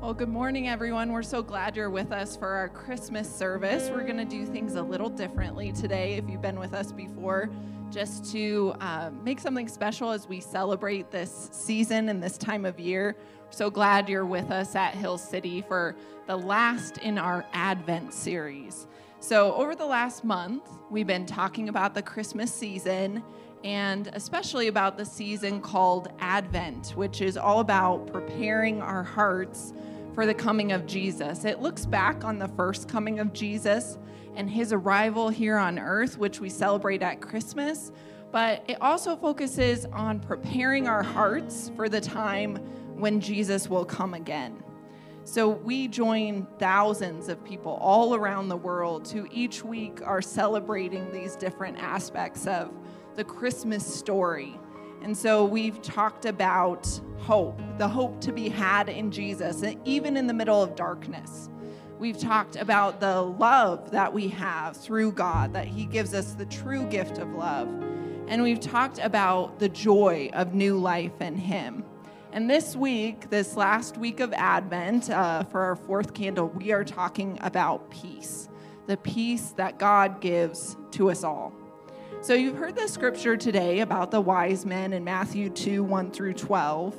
Well, good morning, everyone. We're so glad you're with us for our Christmas service. We're going to do things a little differently today, if you've been with us before, just to uh, make something special as we celebrate this season and this time of year. So glad you're with us at Hill City for the last in our Advent series. So, over the last month, we've been talking about the Christmas season and especially about the season called Advent, which is all about preparing our hearts for the coming of Jesus. It looks back on the first coming of Jesus and his arrival here on earth, which we celebrate at Christmas, but it also focuses on preparing our hearts for the time when Jesus will come again. So we join thousands of people all around the world who each week are celebrating these different aspects of the Christmas story. And so we've talked about hope, the hope to be had in Jesus, even in the middle of darkness. We've talked about the love that we have through God, that He gives us the true gift of love. And we've talked about the joy of new life in Him. And this week, this last week of Advent, uh, for our fourth candle, we are talking about peace the peace that God gives to us all. So, you've heard the scripture today about the wise men in Matthew 2 1 through 12.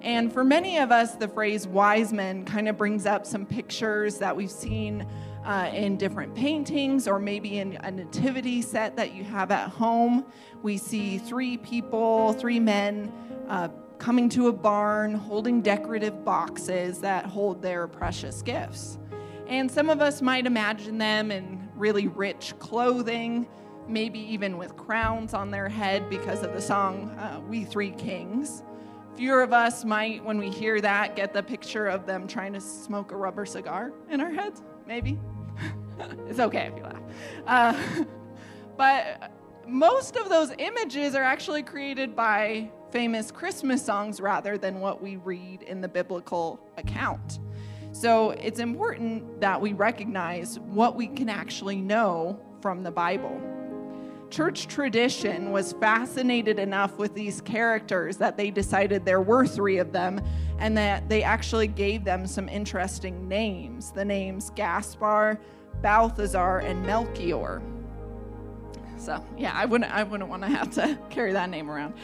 And for many of us, the phrase wise men kind of brings up some pictures that we've seen uh, in different paintings or maybe in a nativity set that you have at home. We see three people, three men. Uh, coming to a barn holding decorative boxes that hold their precious gifts. And some of us might imagine them in really rich clothing, maybe even with crowns on their head because of the song uh, We Three Kings. Fewer of us might, when we hear that, get the picture of them trying to smoke a rubber cigar in our heads, maybe. it's okay if you laugh. Uh, but most of those images are actually created by famous Christmas songs rather than what we read in the biblical account. So it's important that we recognize what we can actually know from the Bible. Church tradition was fascinated enough with these characters that they decided there were three of them and that they actually gave them some interesting names the names Gaspar, Balthazar, and Melchior. So, yeah, I wouldn't, I wouldn't want to have to carry that name around.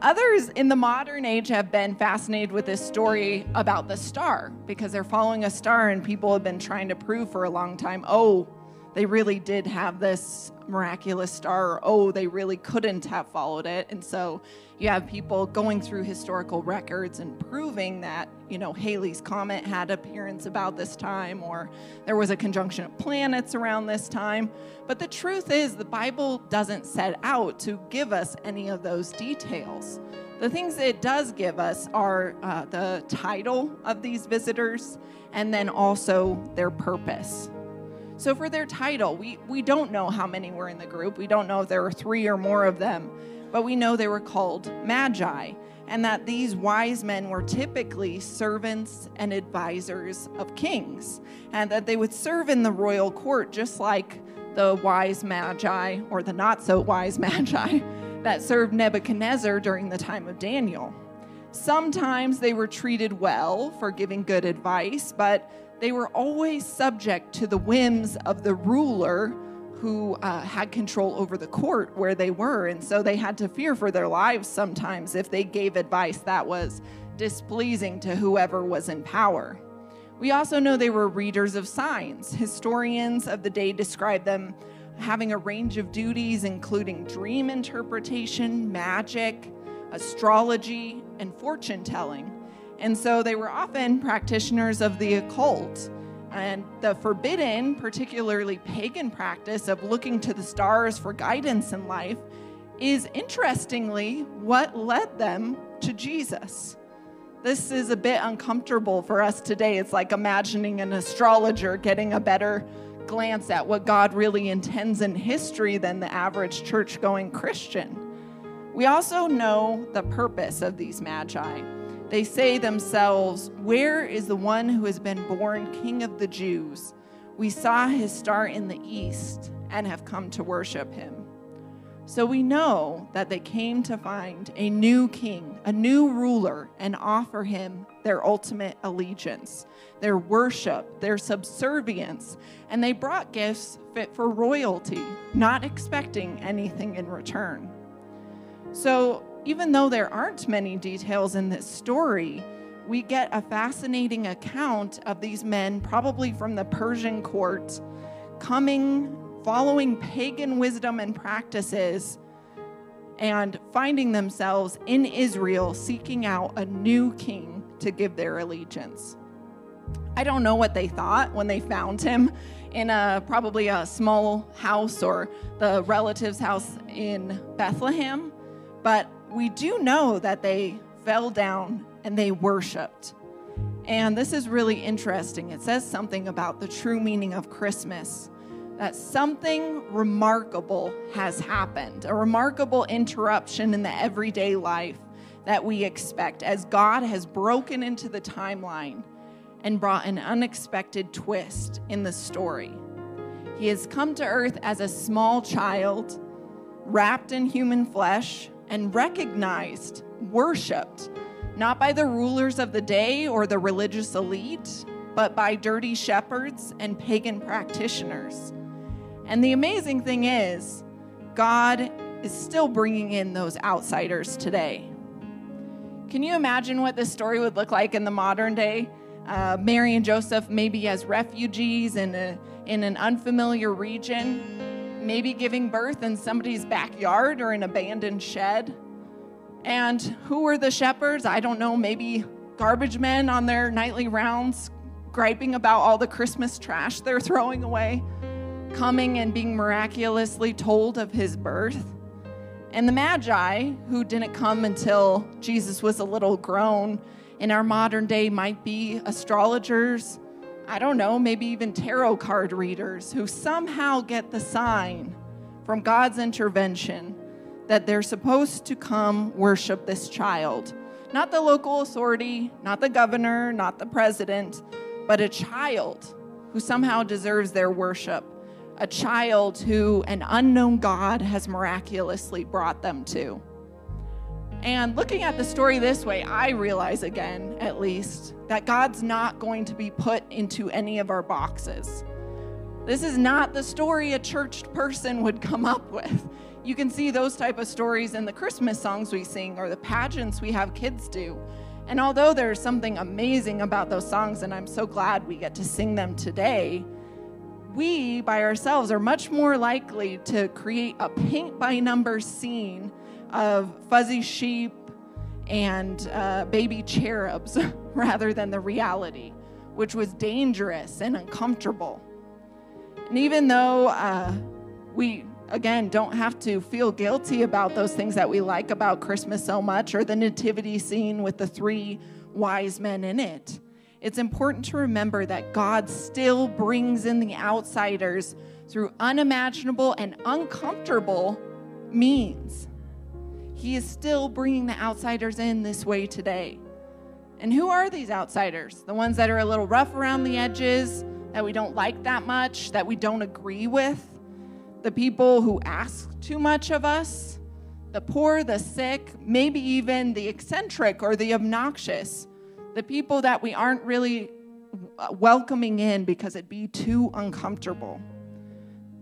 Others in the modern age have been fascinated with this story about the star because they're following a star, and people have been trying to prove for a long time oh, they really did have this miraculous star, or oh, they really couldn't have followed it. And so you have people going through historical records and proving that, you know, Halley's Comet had appearance about this time, or there was a conjunction of planets around this time. But the truth is, the Bible doesn't set out to give us any of those details. The things it does give us are uh, the title of these visitors and then also their purpose. So, for their title, we, we don't know how many were in the group. We don't know if there were three or more of them. but we know they were called magi, and that these wise men were typically servants and advisors of kings, and that they would serve in the royal court just like the wise magi or the not so wise magi that served Nebuchadnezzar during the time of Daniel. Sometimes they were treated well for giving good advice, but they were always subject to the whims of the ruler who uh, had control over the court where they were. And so they had to fear for their lives sometimes if they gave advice that was displeasing to whoever was in power. We also know they were readers of signs. Historians of the day describe them having a range of duties, including dream interpretation, magic, astrology, and fortune telling. And so they were often practitioners of the occult. And the forbidden, particularly pagan practice of looking to the stars for guidance in life is interestingly what led them to Jesus. This is a bit uncomfortable for us today. It's like imagining an astrologer getting a better glance at what God really intends in history than the average church going Christian. We also know the purpose of these magi. They say themselves, Where is the one who has been born King of the Jews? We saw his star in the east and have come to worship him. So we know that they came to find a new king, a new ruler, and offer him their ultimate allegiance, their worship, their subservience, and they brought gifts fit for royalty, not expecting anything in return. So even though there aren't many details in this story, we get a fascinating account of these men, probably from the Persian court, coming, following pagan wisdom and practices, and finding themselves in Israel seeking out a new king to give their allegiance. I don't know what they thought when they found him in a probably a small house or the relative's house in Bethlehem, but we do know that they fell down and they worshiped. And this is really interesting. It says something about the true meaning of Christmas that something remarkable has happened, a remarkable interruption in the everyday life that we expect as God has broken into the timeline and brought an unexpected twist in the story. He has come to earth as a small child, wrapped in human flesh, and recognized, worshiped, not by the rulers of the day or the religious elite, but by dirty shepherds and pagan practitioners. And the amazing thing is, God is still bringing in those outsiders today. Can you imagine what this story would look like in the modern day? Uh, Mary and Joseph, maybe as refugees in, a, in an unfamiliar region, maybe giving birth in somebody's backyard or an abandoned shed. And who were the shepherds? I don't know, maybe garbage men on their nightly rounds, griping about all the Christmas trash they're throwing away, coming and being miraculously told of his birth. And the Magi, who didn't come until Jesus was a little grown, in our modern day might be astrologers I don't know, maybe even tarot card readers who somehow get the sign from God's intervention that they're supposed to come worship this child. Not the local authority, not the governor, not the president, but a child who somehow deserves their worship. A child who an unknown God has miraculously brought them to. And looking at the story this way, I realize again, at least, that God's not going to be put into any of our boxes. This is not the story a church person would come up with. You can see those type of stories in the Christmas songs we sing or the pageants we have kids do. And although there's something amazing about those songs, and I'm so glad we get to sing them today, we by ourselves are much more likely to create a paint by number scene of fuzzy sheep and uh, baby cherubs rather than the reality, which was dangerous and uncomfortable. And even though uh, we, again, don't have to feel guilty about those things that we like about Christmas so much or the nativity scene with the three wise men in it, it's important to remember that God still brings in the outsiders through unimaginable and uncomfortable means. He is still bringing the outsiders in this way today. And who are these outsiders? The ones that are a little rough around the edges, that we don't like that much, that we don't agree with? The people who ask too much of us? The poor, the sick, maybe even the eccentric or the obnoxious? The people that we aren't really welcoming in because it'd be too uncomfortable.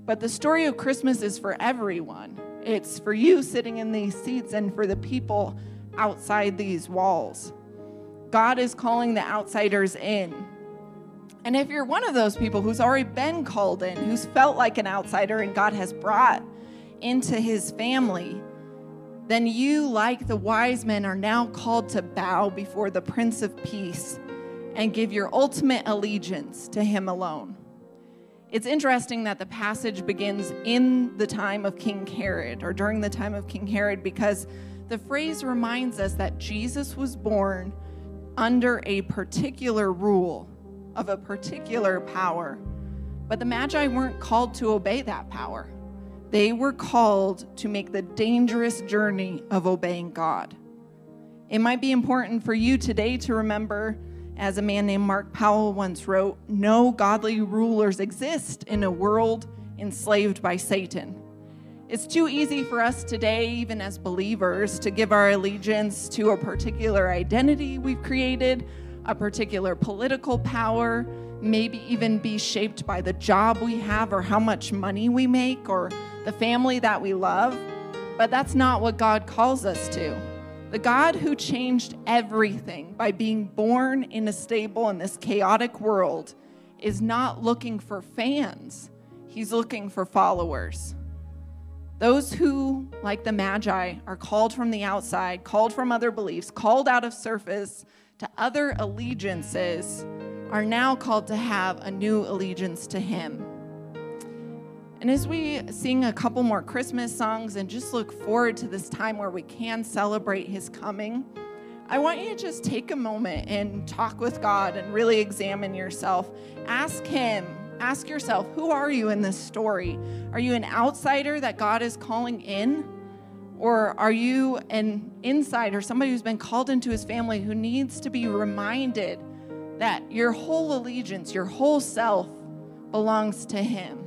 But the story of Christmas is for everyone. It's for you sitting in these seats and for the people outside these walls. God is calling the outsiders in. And if you're one of those people who's already been called in, who's felt like an outsider and God has brought into his family, then you, like the wise men, are now called to bow before the Prince of Peace and give your ultimate allegiance to him alone. It's interesting that the passage begins in the time of King Herod or during the time of King Herod because the phrase reminds us that Jesus was born under a particular rule of a particular power. But the Magi weren't called to obey that power. They were called to make the dangerous journey of obeying God. It might be important for you today to remember as a man named Mark Powell once wrote, no godly rulers exist in a world enslaved by Satan. It's too easy for us today, even as believers, to give our allegiance to a particular identity we've created, a particular political power, maybe even be shaped by the job we have or how much money we make or the family that we love. But that's not what God calls us to. The God who changed everything by being born in a stable in this chaotic world is not looking for fans, He's looking for followers. Those who, like the Magi, are called from the outside, called from other beliefs, called out of surface to other allegiances, are now called to have a new allegiance to Him. And as we sing a couple more Christmas songs and just look forward to this time where we can celebrate his coming, I want you to just take a moment and talk with God and really examine yourself. Ask him, ask yourself, who are you in this story? Are you an outsider that God is calling in? Or are you an insider, somebody who's been called into his family who needs to be reminded that your whole allegiance, your whole self belongs to him?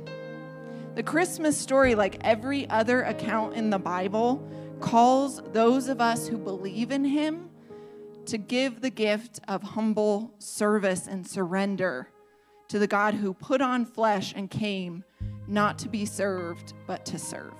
The Christmas story, like every other account in the Bible, calls those of us who believe in Him to give the gift of humble service and surrender to the God who put on flesh and came not to be served, but to serve.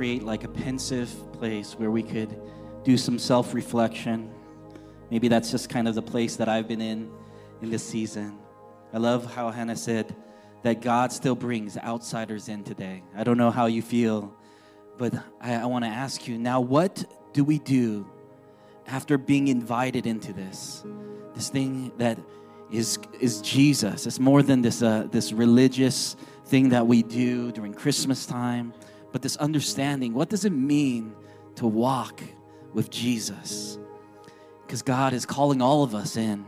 Create like a pensive place where we could do some self reflection. Maybe that's just kind of the place that I've been in in this season. I love how Hannah said that God still brings outsiders in today. I don't know how you feel, but I, I want to ask you now what do we do after being invited into this? This thing that is, is Jesus. It's more than this, uh, this religious thing that we do during Christmas time, but this understanding what does it mean to walk with Jesus? Because God is calling all of us in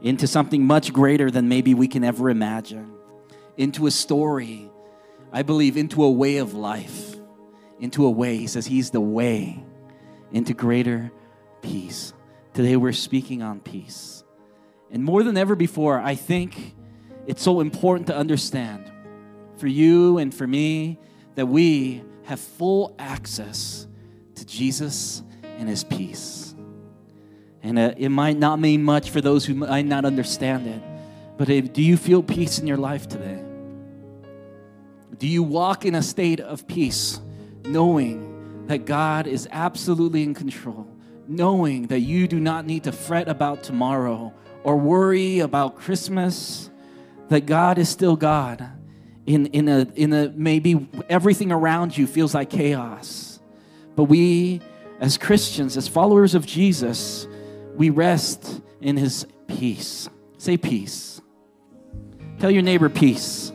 into something much greater than maybe we can ever imagine, into a story, I believe, into a way of life, into a way. He says He's the way into greater peace. Today we're speaking on peace. And more than ever before, I think it's so important to understand for you and for me that we have full access to Jesus and his peace. And uh, it might not mean much for those who might not understand it, but if, do you feel peace in your life today? Do you walk in a state of peace, knowing that God is absolutely in control, knowing that you do not need to fret about tomorrow or worry about Christmas, that God is still God. In, in, a, in a maybe everything around you feels like chaos. But we, as Christians, as followers of Jesus, we rest in his peace. Say peace. Tell your neighbor peace.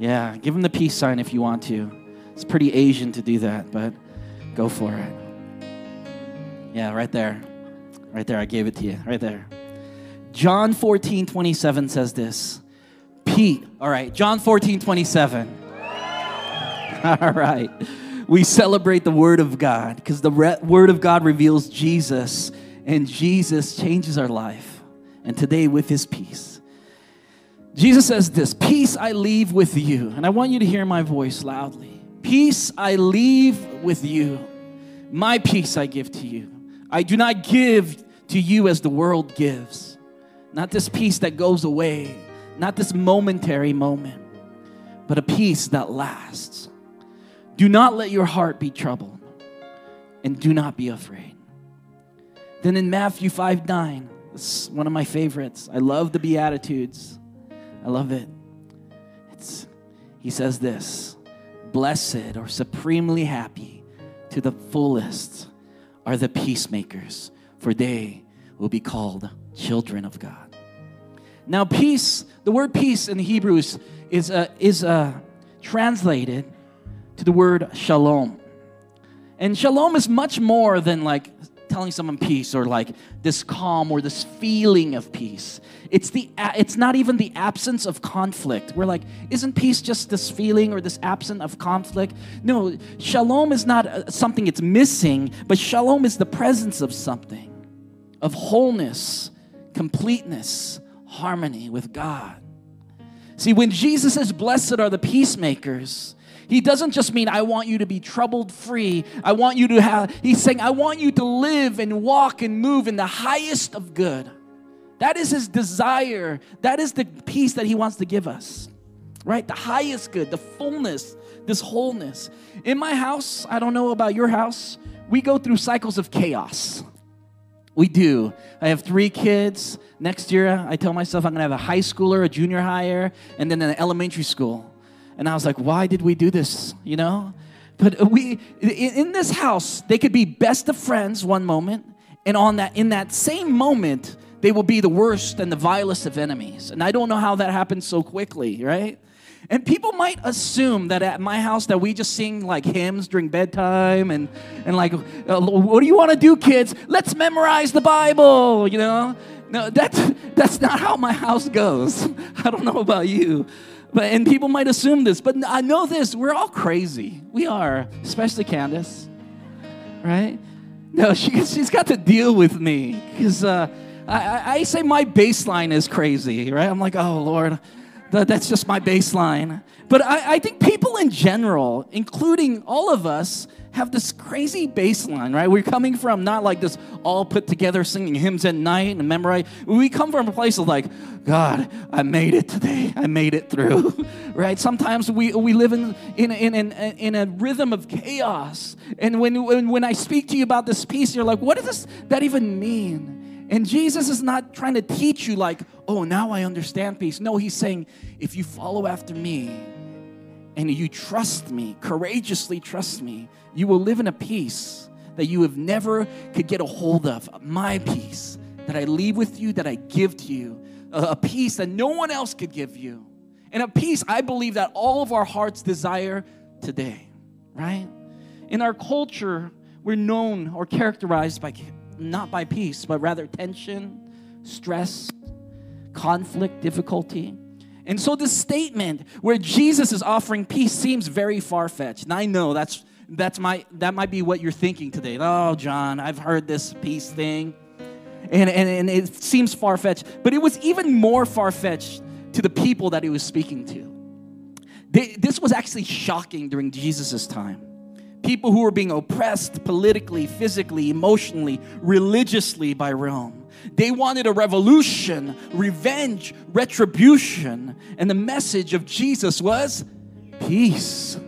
Yeah, give him the peace sign if you want to. It's pretty Asian to do that, but go for it. Yeah, right there. Right there. I gave it to you. Right there. John 14, 27 says this. Pete, all right, John 14, 27. All right. We celebrate the Word of God because the re- Word of God reveals Jesus, and Jesus changes our life. And today, with His peace. Jesus says this Peace I leave with you. And I want you to hear my voice loudly. Peace I leave with you. My peace I give to you. I do not give to you as the world gives. Not this peace that goes away, not this momentary moment, but a peace that lasts. Do not let your heart be troubled, and do not be afraid. Then in Matthew 5 9, it's one of my favorites. I love the Beatitudes. I love it. It's, he says this Blessed or supremely happy to the fullest are the peacemakers, for they will be called children of God. Now, peace, the word peace in Hebrews is, uh, is uh, translated to the word shalom. And shalom is much more than like telling someone peace or like this calm or this feeling of peace. It's the it's not even the absence of conflict. We're like, isn't peace just this feeling or this absence of conflict? No, shalom is not uh, something it's missing, but shalom is the presence of something, of wholeness, completeness, harmony with God. See, when Jesus says, Blessed are the peacemakers, he doesn't just mean, I want you to be troubled free. I want you to have, he's saying, I want you to live and walk and move in the highest of good. That is his desire. That is the peace that he wants to give us, right? The highest good, the fullness, this wholeness. In my house, I don't know about your house, we go through cycles of chaos. We do. I have three kids. Next year, I tell myself I'm going to have a high schooler, a junior higher, and then an elementary school. And I was like, why did we do this? You know? But we, in this house, they could be best of friends one moment, and on that, in that same moment, they will be the worst and the vilest of enemies. And I don't know how that happens so quickly, right? And people might assume that at my house that we just sing like hymns during bedtime and, and like, uh, what do you want to do, kids? Let's memorize the Bible, you know? No, that's, that's not how my house goes. I don't know about you. But, and people might assume this, but I know this, we're all crazy. We are, especially Candace, right? No, she, she's got to deal with me because uh, I, I say my baseline is crazy, right? I'm like, oh, Lord, that's just my baseline. But I, I think people in general, including all of us, have this crazy baseline, right? We're coming from not like this all put together singing hymns at night and memorize. We come from a place of like, God, I made it today. I made it through, right? Sometimes we, we live in, in, in, in, in a rhythm of chaos. And when, when, when I speak to you about this peace, you're like, what does this, that even mean? And Jesus is not trying to teach you, like, oh, now I understand peace. No, he's saying, if you follow after me and you trust me, courageously trust me, you will live in a peace that you have never could get a hold of. My peace that I leave with you, that I give to you, a peace that no one else could give you. And a peace I believe that all of our hearts desire today, right? In our culture, we're known or characterized by not by peace, but rather tension, stress, conflict, difficulty. And so this statement where Jesus is offering peace seems very far-fetched. And I know that's that's my that might be what you're thinking today. Oh, John, I've heard this peace thing. And, and, and it seems far-fetched, but it was even more far-fetched to the people that he was speaking to. They, this was actually shocking during Jesus' time people who were being oppressed politically, physically, emotionally, religiously by Rome. They wanted a revolution, revenge, retribution. And the message of Jesus was peace,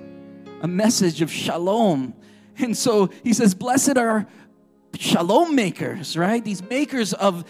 a message of shalom. And so he says, Blessed are shalom makers, right? These makers of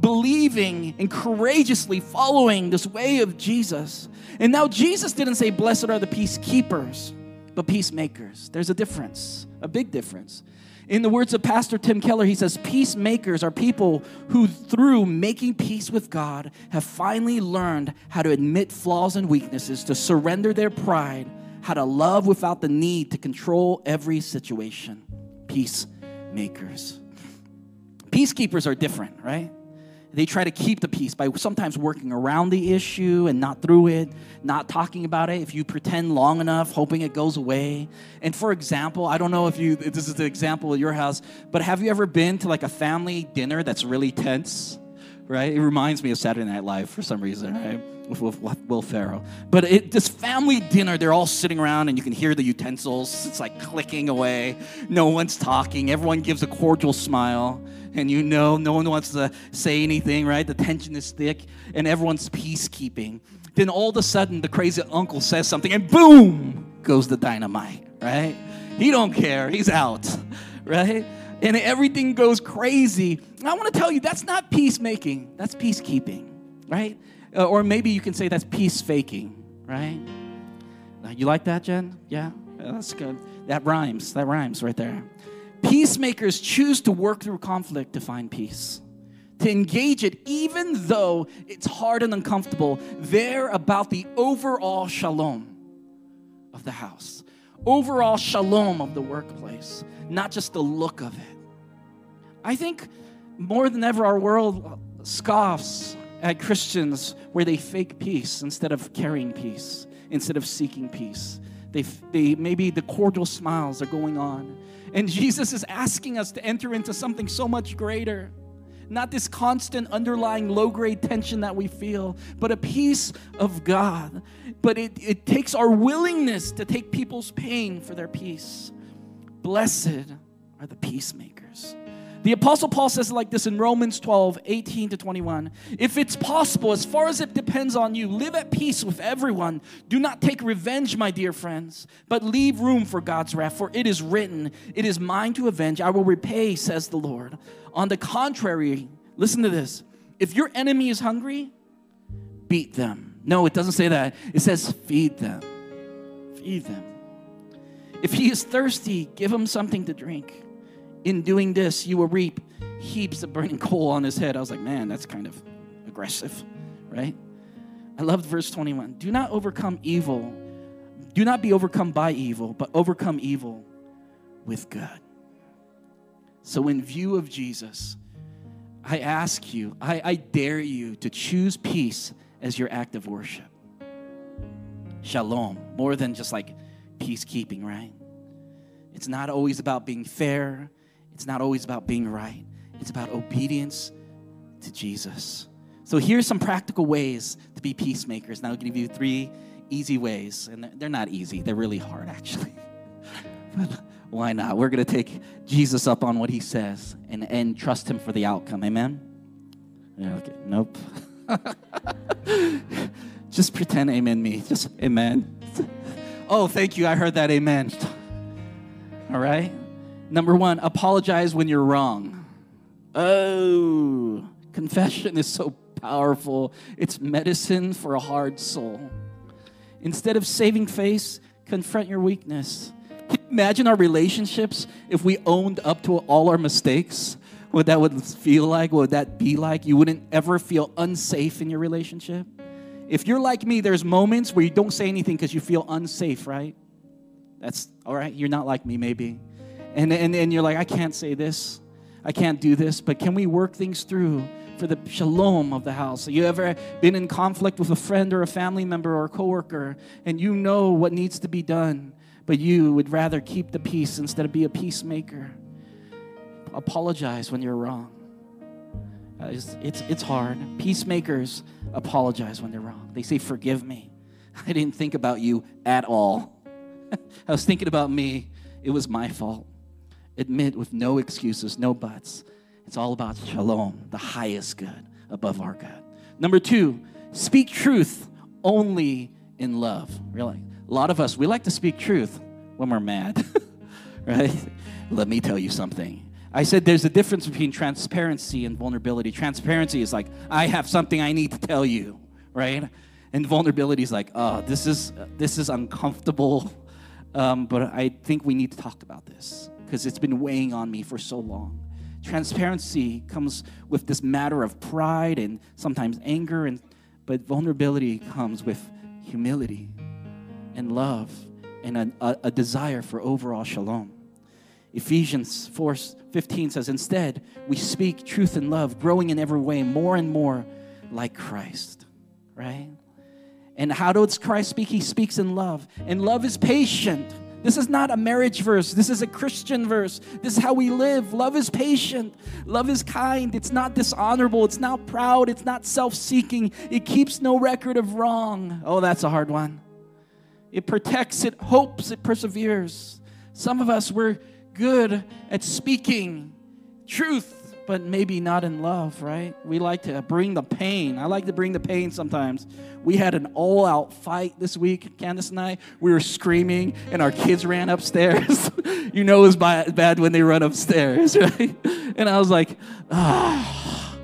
believing and courageously following this way of Jesus. And now Jesus didn't say, Blessed are the peacekeepers but peacemakers. There's a difference, a big difference. In the words of Pastor Tim Keller, he says, Peacemakers are people who, through making peace with God, have finally learned how to admit flaws and weaknesses, to surrender their pride, how to love without the need to control every situation. Peacemakers. Peacekeepers are different, right? They try to keep the peace by sometimes working around the issue and not through it, not talking about it. If you pretend long enough, hoping it goes away. And for example, I don't know if you if this is the example at your house, but have you ever been to like a family dinner that's really tense? Right? It reminds me of Saturday Night Live for some reason, right? With, Will Ferrell. But it, this family dinner, they're all sitting around and you can hear the utensils. It's like clicking away. No one's talking. Everyone gives a cordial smile and you know no one wants to say anything, right? The tension is thick and everyone's peacekeeping. Then all of a sudden the crazy uncle says something and boom goes the dynamite, right? He don't care. He's out, right? And everything goes crazy. I want to tell you that's not peacemaking. That's peacekeeping, right? Uh, or maybe you can say that's peace faking, right? Uh, you like that, Jen? Yeah? yeah, that's good. That rhymes. That rhymes right there. Peacemakers choose to work through conflict to find peace, to engage it even though it's hard and uncomfortable. They're about the overall shalom of the house, overall shalom of the workplace, not just the look of it. I think more than ever, our world scoffs at Christians where they fake peace instead of carrying peace, instead of seeking peace. They, they maybe the cordial smiles are going on and Jesus is asking us to enter into something so much greater. Not this constant underlying low grade tension that we feel, but a peace of God. But it, it takes our willingness to take people's pain for their peace. Blessed are the peacemakers. The Apostle Paul says like this in Romans 12, 18 to 21. If it's possible, as far as it depends on you, live at peace with everyone. Do not take revenge, my dear friends, but leave room for God's wrath, for it is written, It is mine to avenge, I will repay, says the Lord. On the contrary, listen to this if your enemy is hungry, beat them. No, it doesn't say that. It says, feed them. Feed them. If he is thirsty, give him something to drink. In doing this, you will reap heaps of burning coal on his head. I was like, man, that's kind of aggressive, right? I loved verse 21. Do not overcome evil. Do not be overcome by evil, but overcome evil with good. So, in view of Jesus, I ask you, I, I dare you to choose peace as your act of worship. Shalom, more than just like peacekeeping, right? It's not always about being fair, it's not always about being right. It's about obedience to Jesus. So here's some practical ways to be peacemakers. Now I'll give you three easy ways. And they're not easy, they're really hard, actually. but why not? We're going to take Jesus up on what he says and, and trust him for the outcome. Amen? Yeah, okay. Nope. Just pretend amen me. Just amen. oh, thank you. I heard that amen. All right? Number one, apologize when you're wrong. Oh, confession is so powerful. It's medicine for a hard soul. Instead of saving face, confront your weakness. Imagine our relationships if we owned up to all our mistakes. What that would feel like, what would that be like? You wouldn't ever feel unsafe in your relationship. If you're like me, there's moments where you don't say anything because you feel unsafe, right? That's all right. You're not like me, maybe. And, and, and you're like, I can't say this. I can't do this. But can we work things through for the shalom of the house? Have you ever been in conflict with a friend or a family member or a coworker and you know what needs to be done? but you would rather keep the peace instead of be a peacemaker. Apologize when you're wrong. Uh, it's, it's, it's hard. Peacemakers apologize when they're wrong. They say, Forgive me. I didn't think about you at all. I was thinking about me. It was my fault. Admit with no excuses, no buts. It's all about shalom, the highest good above our good. Number two, speak truth only in love. Really? A lot of us, we like to speak truth when we're mad, right? Let me tell you something. I said there's a difference between transparency and vulnerability. Transparency is like, I have something I need to tell you, right? And vulnerability is like, oh, this is, this is uncomfortable, um, but I think we need to talk about this because it's been weighing on me for so long. Transparency comes with this matter of pride and sometimes anger, and, but vulnerability comes with humility and love and a, a, a desire for overall shalom. Ephesians 4 15 says, Instead, we speak truth and love, growing in every way more and more like Christ. Right? And how does Christ speak? He speaks in love. And love is patient. This is not a marriage verse. This is a Christian verse. This is how we live. Love is patient. Love is kind. It's not dishonorable. It's not proud. It's not self seeking. It keeps no record of wrong. Oh, that's a hard one. It protects, it hopes, it perseveres. Some of us, we're good at speaking truth, but maybe not in love, right? We like to bring the pain. I like to bring the pain sometimes. We had an all out fight this week, Candace and I. We were screaming, and our kids ran upstairs. you know it's bad when they run upstairs, right? And I was like, ah.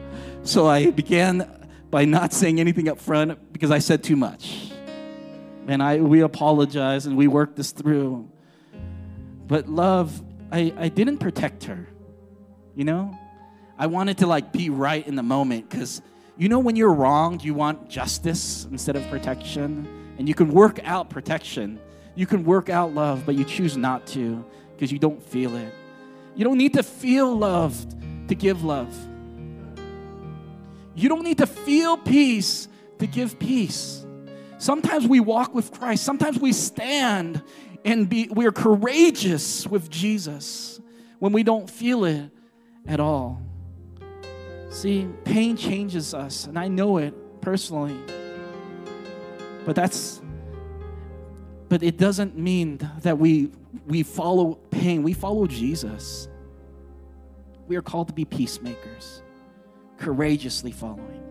So I began by not saying anything up front because I said too much and I we apologize and we worked this through. But love, I, I didn't protect her. You know? I wanted to like be right in the moment because you know when you're wronged, you want justice instead of protection. And you can work out protection. You can work out love, but you choose not to because you don't feel it. You don't need to feel loved to give love. You don't need to feel peace to give peace. Sometimes we walk with Christ. Sometimes we stand and be, we are courageous with Jesus when we don't feel it at all. See, pain changes us, and I know it personally. But that's but it doesn't mean that we we follow pain. We follow Jesus. We are called to be peacemakers, courageously following,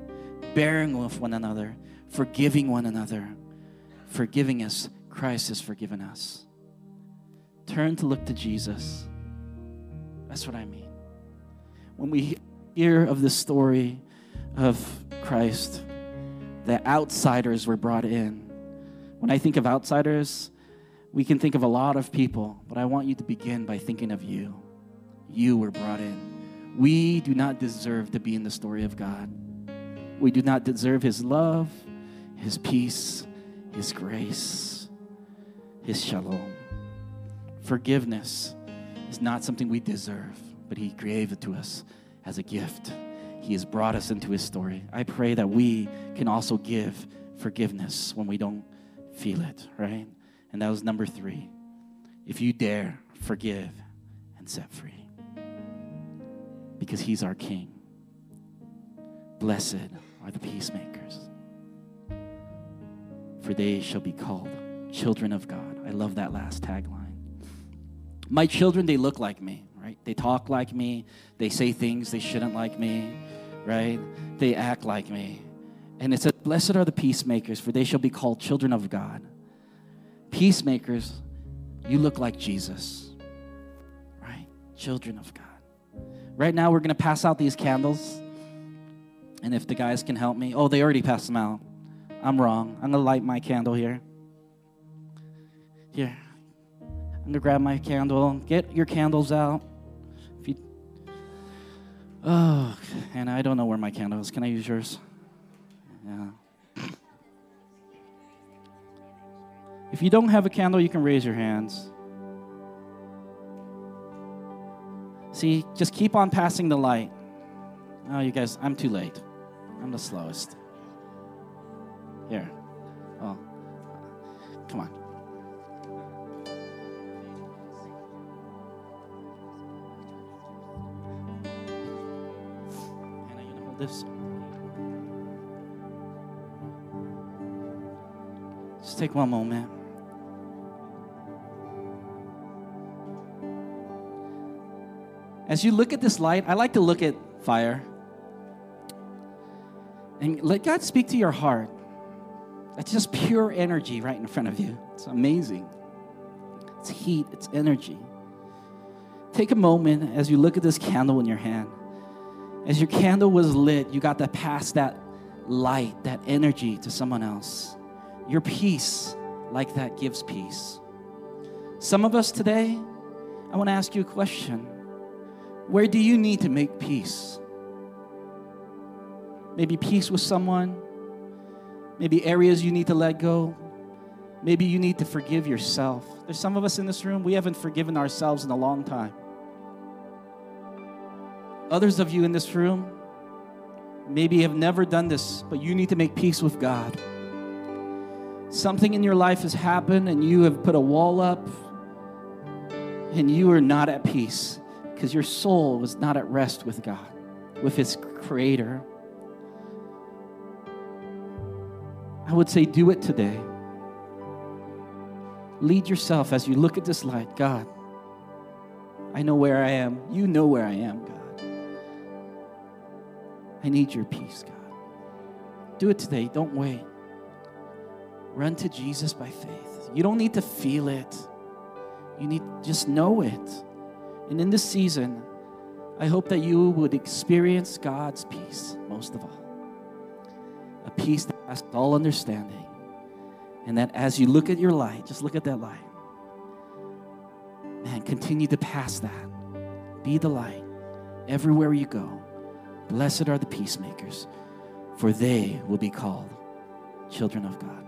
bearing with one another, forgiving one another, forgiving us. Christ has forgiven us. Turn to look to Jesus. That's what I mean. When we hear of the story of Christ, the outsiders were brought in. When I think of outsiders, we can think of a lot of people, but I want you to begin by thinking of you. You were brought in. We do not deserve to be in the story of God. We do not deserve His love, His peace, His grace, His shalom. Forgiveness is not something we deserve, but He gave it to us as a gift. He has brought us into His story. I pray that we can also give forgiveness when we don't feel it, right? And that was number three. If you dare, forgive and set free. Because he's our king. Blessed are the peacemakers, for they shall be called children of God. I love that last tagline. My children, they look like me, right? They talk like me. They say things they shouldn't like me, right? They act like me. And it says, Blessed are the peacemakers, for they shall be called children of God. Peacemakers, you look like Jesus, right? Children of God. Right now, we're going to pass out these candles. And if the guys can help me, oh, they already passed them out. I'm wrong. I'm going to light my candle here. Here. I'm going to grab my candle. Get your candles out. Oh, and I don't know where my candle is. Can I use yours? Yeah. If you don't have a candle, you can raise your hands. See, just keep on passing the light. Oh, you guys, I'm too late. I'm the slowest. Here. Oh. Come on. This? Just take one moment. As you look at this light, I like to look at fire. And let God speak to your heart. That's just pure energy right in front of you. It's amazing. It's heat, it's energy. Take a moment as you look at this candle in your hand. As your candle was lit, you got to pass that light, that energy to someone else. Your peace, like that, gives peace. Some of us today, I want to ask you a question. Where do you need to make peace? Maybe peace with someone. Maybe areas you need to let go. Maybe you need to forgive yourself. There's some of us in this room, we haven't forgiven ourselves in a long time. Others of you in this room, maybe have never done this, but you need to make peace with God. Something in your life has happened and you have put a wall up and you are not at peace because your soul was not at rest with God, with His Creator. I would say, do it today. Lead yourself as you look at this light. God, I know where I am. You know where I am, God. I need your peace, God. Do it today. Don't wait. Run to Jesus by faith. You don't need to feel it, you need just know it. And in this season, I hope that you would experience God's peace most of all. A peace that passes all understanding. And that as you look at your light, just look at that light. Man, continue to pass that. Be the light everywhere you go. Blessed are the peacemakers, for they will be called children of God.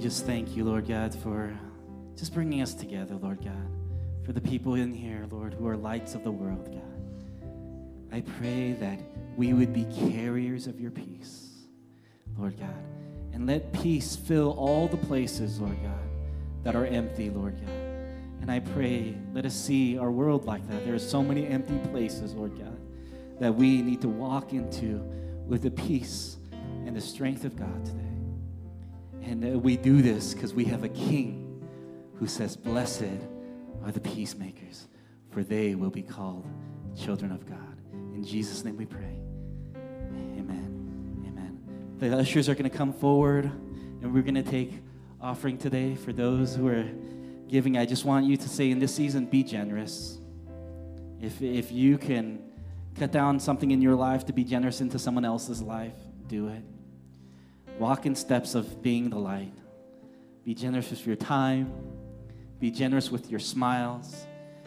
Just thank you, Lord God, for just bringing us together, Lord God. For the people in here, Lord, who are lights of the world, God. I pray that we would be carriers of your peace, Lord God. And let peace fill all the places, Lord God, that are empty, Lord God. And I pray, let us see our world like that. There are so many empty places, Lord God, that we need to walk into with the peace and the strength of God today. And uh, we do this because we have a king who says, Blessed are the peacemakers, for they will be called children of God. In Jesus' name we pray. Amen. Amen. The ushers are going to come forward and we're going to take offering today for those who are giving. I just want you to say in this season, be generous. If, if you can cut down something in your life to be generous into someone else's life, do it. Walk in steps of being the light. Be generous with your time. Be generous with your smiles.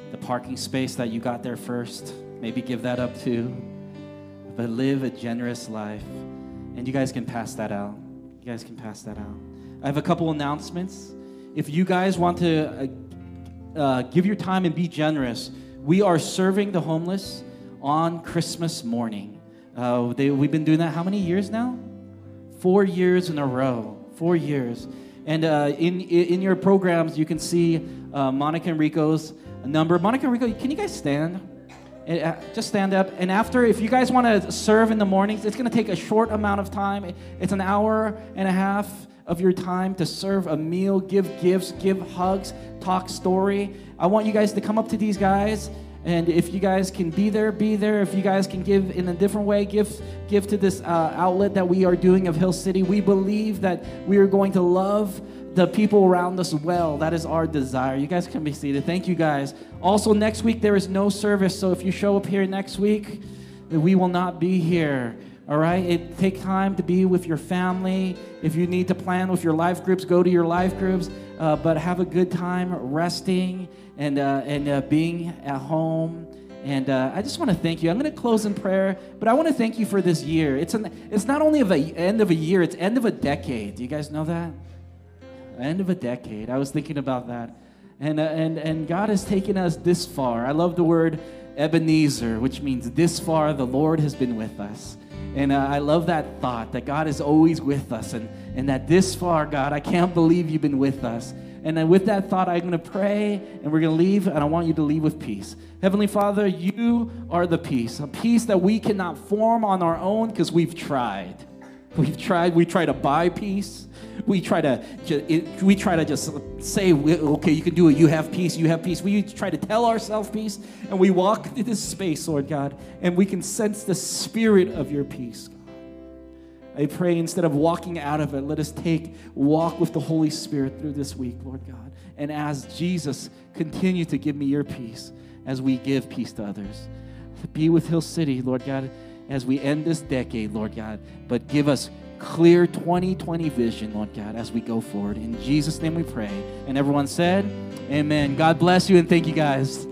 The parking space that you got there first, maybe give that up too. But live a generous life. And you guys can pass that out. You guys can pass that out. I have a couple announcements. If you guys want to uh, uh, give your time and be generous, we are serving the homeless on Christmas morning. Uh, they, we've been doing that how many years now? Four years in a row. Four years. And uh, in, in your programs, you can see uh, Monica and Rico's number. Monica and Rico, can you guys stand? Uh, just stand up. And after, if you guys want to serve in the mornings, it's going to take a short amount of time. It's an hour and a half of your time to serve a meal, give gifts, give hugs, talk story. I want you guys to come up to these guys and if you guys can be there, be there. If you guys can give in a different way, give give to this uh, outlet that we are doing of Hill City. We believe that we are going to love the people around us well. That is our desire. You guys can be seated. Thank you guys. Also, next week there is no service, so if you show up here next week, we will not be here. All right? It take time to be with your family. If you need to plan with your life groups, go to your life groups. Uh, but have a good time resting and, uh, and uh, being at home. And uh, I just want to thank you. I'm going to close in prayer, but I want to thank you for this year. It's, an, it's not only of a end of a year, it's end of a decade. Do you guys know that? End of a decade. I was thinking about that. And, uh, and, and God has taken us this far. I love the word Ebenezer, which means this far the Lord has been with us. And uh, I love that thought that God is always with us and, and that this far, God, I can't believe you've been with us. And then with that thought, I'm going to pray and we're going to leave, and I want you to leave with peace. Heavenly Father, you are the peace, a peace that we cannot form on our own because we've tried. We've tried, we try to buy peace. We try to, we try to just say, okay, you can do it. You have peace. You have peace. We try to tell ourselves peace, and we walk into this space, Lord God, and we can sense the spirit of your peace, God. I pray instead of walking out of it, let us take walk with the Holy Spirit through this week, Lord God. And as Jesus, continue to give me your peace as we give peace to others. Be with Hill City, Lord God, as we end this decade, Lord God. But give us clear 2020 vision, Lord God, as we go forward. In Jesus' name we pray. And everyone said, Amen. God bless you and thank you guys.